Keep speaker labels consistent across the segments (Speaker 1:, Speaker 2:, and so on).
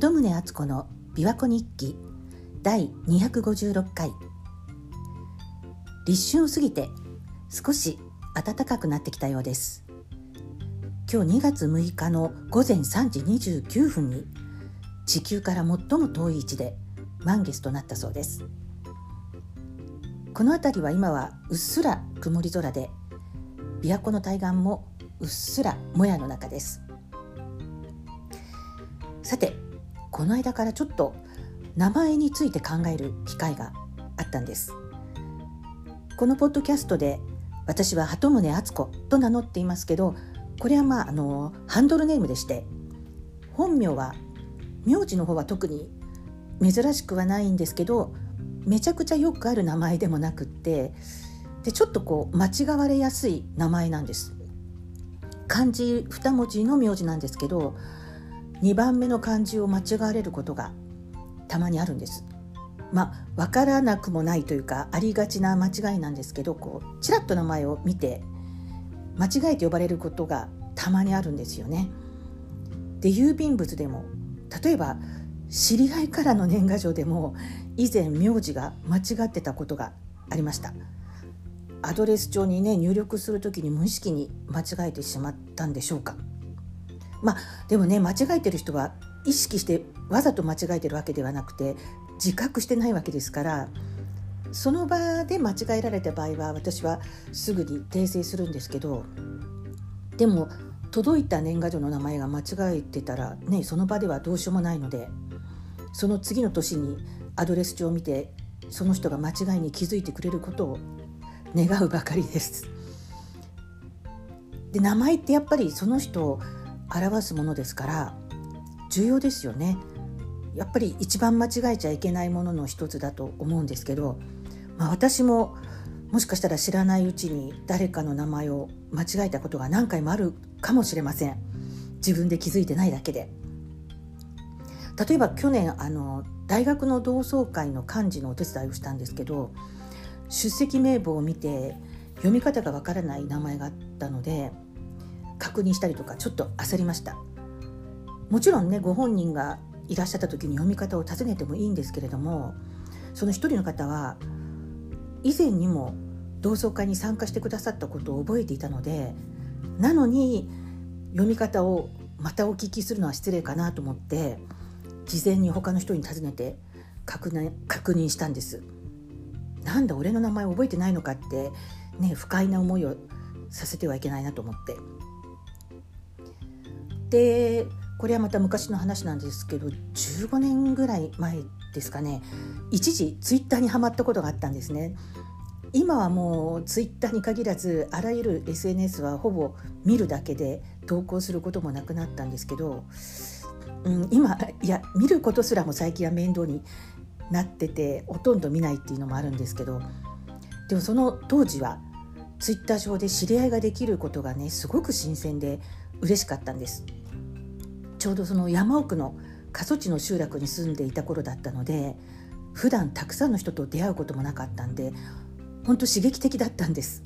Speaker 1: 鳩宗敦子の琵琶湖日記第256回。立春を過ぎて少し暖かくなってきたようです。今日2月6日の午前3時29分に地球から最も遠い位置で満月となったそうです。この辺りは今はうっすら曇り空で琵琶湖の対岸もうっすらもやの中です。さてこの間からちょっと名前について考える機会があったんです。このポッドキャストで私は鳩宗敦子と名乗っていますけどこれはまああのハンドルネームでして本名は名字の方は特に珍しくはないんですけどめちゃくちゃよくある名前でもなくってでちょっとこう間違われやすい名前なんです。漢字2文字の名字なんですけど2番目の漢字を間違われることがたまにあるんです。まあ分からなくもないというかありがちな間違いなんですけどこうちらっと名前を見て間違えて呼ばれることがたまにあるんですよね。で郵便物でも例えば知り合いからの年賀状でも以前名字が間違ってたことがありました。アドレス帳にね入力する時に無意識に間違えてしまったんでしょうか。まあでもね間違えてる人は意識してわざと間違えてるわけではなくて自覚してないわけですからその場で間違えられた場合は私はすぐに訂正するんですけどでも届いた年賀状の名前が間違えてたらねその場ではどうしようもないのでその次の年にアドレス帳を見てその人が間違いに気づいてくれることを願うばかりです。で名前ってやっぱりその人表すものですから重要ですよね。やっぱり一番間違えちゃいけないものの一つだと思うんですけど、まあ、私ももしかしたら知らないうちに誰かの名前を間違えたことが何回もあるかもしれません自分で気づいてないだけで例えば去年あの大学の同窓会の幹事のお手伝いをしたんですけど出席名簿を見て読み方がわからない名前があったので確認したりとかちょっと焦りました。もちろんねご本人がいらっしゃった時に読み方を尋ねてもいいんですけれどもその一人の方は以前にも同窓会に参加してくださったことを覚えていたのでなのに読み方をまたお聞きするのは失礼かなと思って事前に他の人に尋ねて確認したんです。なんだ俺の名前覚えてないのかってね不快な思いをさせてはいけないなと思って。でこれはまた昔の話なんですけど15年ぐらい前ですかね。一時ツイッターにはまったことがあったんですね。今はもうツイッターに限らずあらゆる SNS はほぼ見るだけで投稿することもなくなったんですけどうん、今いや見ることすらも最近は面倒になっててほとんど見ないっていうのもあるんですけどでもその当時はツイッター上で知り合いができることがねすごく新鮮で嬉しかったんです。ちょうどその山奥の過疎地の集落に住んでいた頃だったので普段たくさんの人と出会うこともなかったんで本当刺激的だったんです。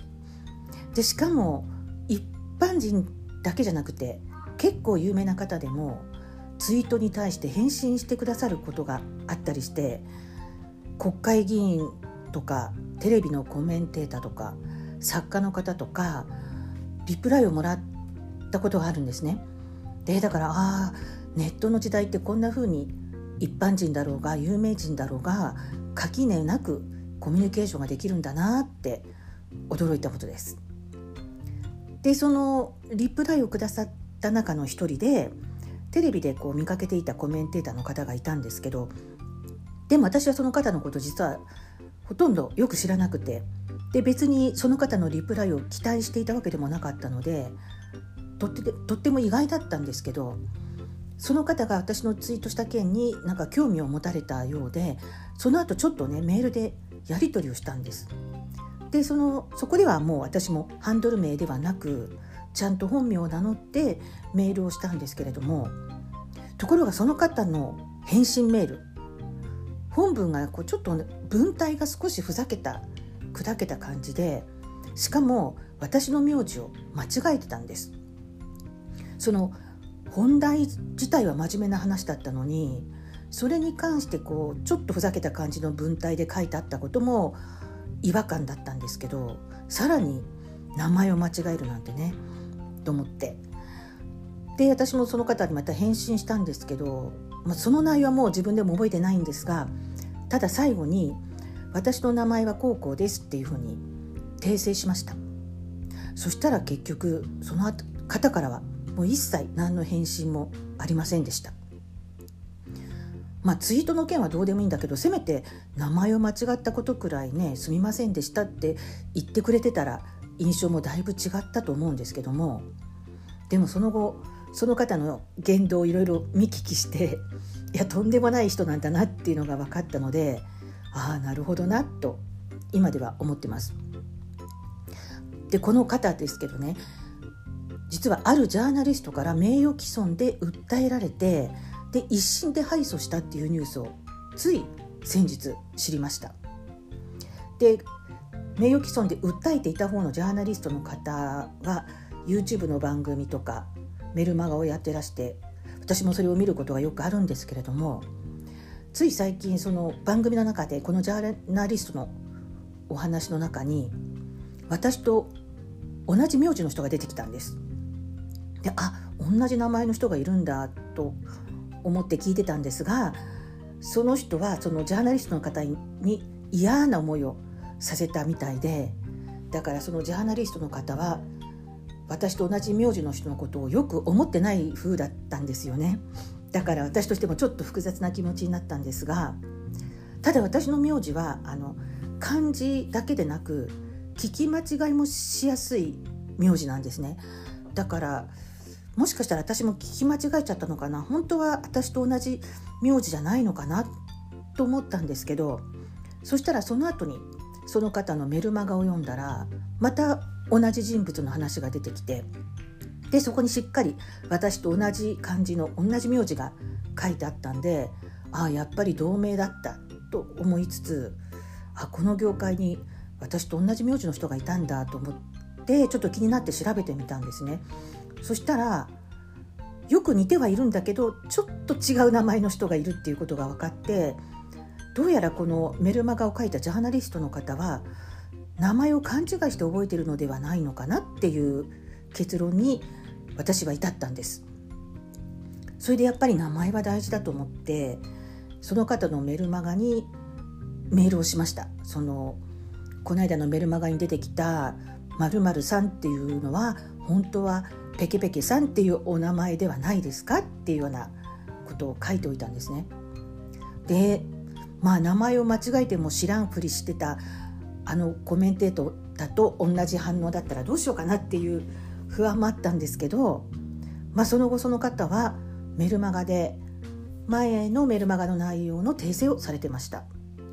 Speaker 1: でしかも一般人だけじゃなくて結構有名な方でもツイートに対して返信してくださることがあったりして国会議員とかテレビのコメンテーターとか作家の方とかリプライをもらっったことがあるんですね。でだからああネットの時代ってこんな風に一般人だろうが有名人だろうが垣根なくコミュニケーションができるんだなって驚いたことです。でそのリプライをくださった中の一人でテレビでこう見かけていたコメンテーターの方がいたんですけどでも私はその方のこと実はほとんどよく知らなくてで別にその方のリプライを期待していたわけでもなかったのでとってとっても意外だったんですけどその方が私のツイートした件になんか興味を持たれたようでその後ちょっとねメールでやり取りをしたんです。でそのそこではもう私もハンドル名ではなくちゃんと本名を名乗ってメールをしたんですけれどもところがその方の返信メール本文がこうちょっと文体が少しふざけた砕けた感じでしかも私の名字を間違えてたんですその本題自体は真面目な話だったのにそれに関してこうちょっとふざけた感じの文体で書いてあったことも違和感だったんですけどさらに名前を間違えるなんてねと思って。で私もその方にまた返信したんですけど、まあ、その内容はもう自分でも覚えてないんですがただ最後に「私の名前はこうこうです」っていうふうに訂正しました。そしたら結局その方からはもう一切何の返信もありませんでしたまあツイートの件はどうでもいいんだけどせめて名前を間違ったことくらいねすみませんでしたって言ってくれてたら印象もだいぶ違ったと思うんですけどもでもその後その方の言動をいろいろ見聞きして いやとんでもない人なんだなっていうのが分かったのでああなるほどなと今では思ってます。でこの方ですけどね実はあるジャーナリストから名誉毀損で訴えられてで一審で敗訴したっていうニュースをつい先日知りました。で名誉毀損で訴えていた方のジャーナリストの方は YouTube の番組とかメルマガをやってらして私もそれを見ることがよくあるんですけれどもつい最近その番組の中でこのジャーナリストのお話の中に私と同じ名字の人が出てきたんです。であ同じ名前の人がいるんだと思って聞いてたんですがその人はそのジャーナリストの方に嫌な思いをさせたみたいでだからそのジャーナリストの方は私と同じ名字の人のことをよく思ってない風だったんですよね。だから私としてもちょっと複雑な気持ちになったんですがただ私の名字はあの漢字だけでなく聞き間違いもしやすい名字なんですね。だからもしかしたら私も聞き間違えちゃったのかな本当は私と同じ名字じゃないのかなと思ったんですけどそしたらその後にその方のメルマガを読んだらまた同じ人物の話が出てきてでそこにしっかり私と同じ漢字の同じ名字が書いてあったんでああやっぱり同名だったと思いつつあこの業界に私と同じ名字の人がいたんだと思ってちょっと気になって調べてみたんですね。そしたらよく似てはいるんだけどちょっと違う名前の人がいるっていうことが分かってどうやらこのメルマガを書いたジャーナリストの方は名前を勘違いして覚えてるのではないのかなっていう結論に私は至ったんです。それでやっぱり名前は大事だと思ってその方のメルマガにメールをしました。そのこの間のメルマガに出てきた〇〇さんっていうのは本当はペケペケさんっていうお名前ではないですかっていうようなことを書いておいたんですね。でまあ名前を間違えても知らんふりしてたあのコメンテートだと同じ反応だったらどうしようかなっていう不安もあったんですけど、まあ、その後その方はメルマガで前のメルマガの内容の訂正をされてました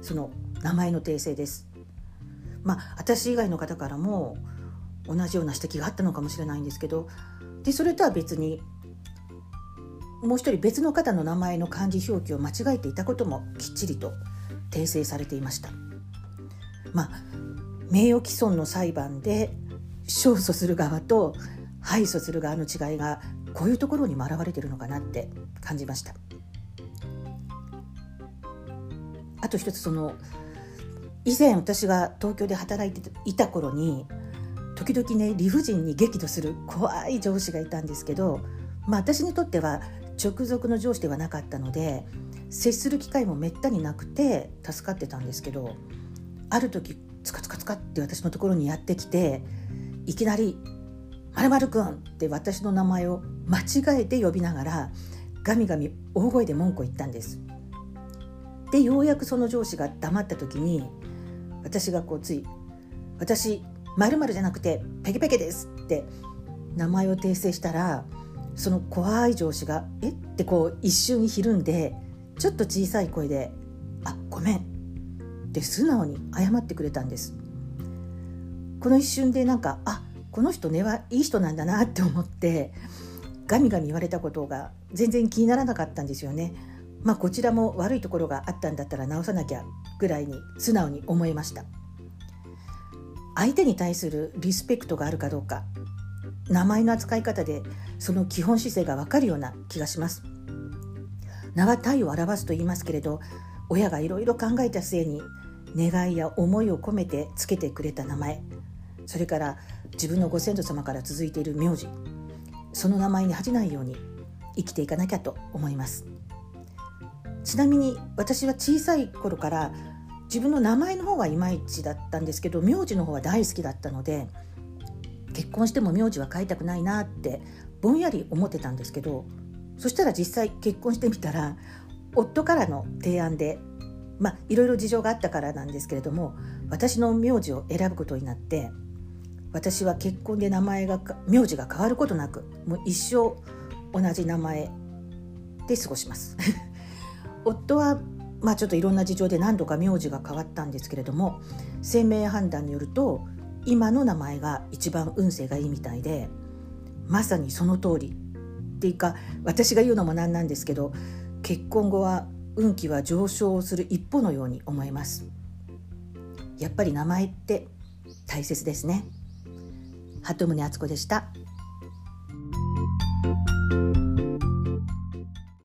Speaker 1: その名前の訂正ですまあ私以外の方からも同じような指摘があったのかもしれないんですけどでそれとは別にもう一人別の方の名前の漢字表記を間違えていたこともきっちりと訂正されていました。まあ、名誉毀損の裁判で勝訴する側と敗訴する側の違いがこういうところにも表れてるのかなって感じました。あと一つその以前私が東京で働いていた頃に時々ね理不尽に激怒する怖い上司がいたんですけど、まあ、私にとっては直属の上司ではなかったので接する機会もめったになくて助かってたんですけどある時ツカツカツカって私のところにやってきていきなり「まるまるくん」って私の名前を間違えて呼びながらガミガミ大声で文句を言ったんです。でようやくその上司が黙った時に私がこうつい「私まるじゃなくてペケペケです」って名前を訂正したらその怖い上司が「えっ?」てこう一瞬ひるんでちょっと小さい声で「あごめんって素直に謝ってくれたんですこの一瞬でなんかあこの人根はいい人なんだなって思ってガミガミ言われたことが全然気にならなかったんですよねまあこちらも悪いところがあったんだったら直さなきゃぐらいに素直に思いました相手に対するリスペクトがあるかどうか名前の扱い方でその基本姿勢がわかるような気がします。名は体を表すと言いますけれど親がいろいろ考えた末に願いや思いを込めてつけてくれた名前それから自分のご先祖様から続いている名字その名前に恥じないように生きていかなきゃと思います。ちなみに私は小さい頃から自分の名前の方はいまいちだったんですけど名字の方は大好きだったので結婚しても名字は変えたくないなってぼんやり思ってたんですけどそしたら実際結婚してみたら夫からの提案でまあいろいろ事情があったからなんですけれども私の名字を選ぶことになって私は結婚で名前が名字が変わることなくもう一生同じ名前で過ごします。夫はまあちょっといろんな事情で何度か名字が変わったんですけれども生命判断によると今の名前が一番運勢がいいみたいでまさにその通り。っていうか私が言うのもなんなんですけど結婚後は運気は上昇する一歩のように思います。やっぱり名前って大切ですね。鳩宗敦子でした。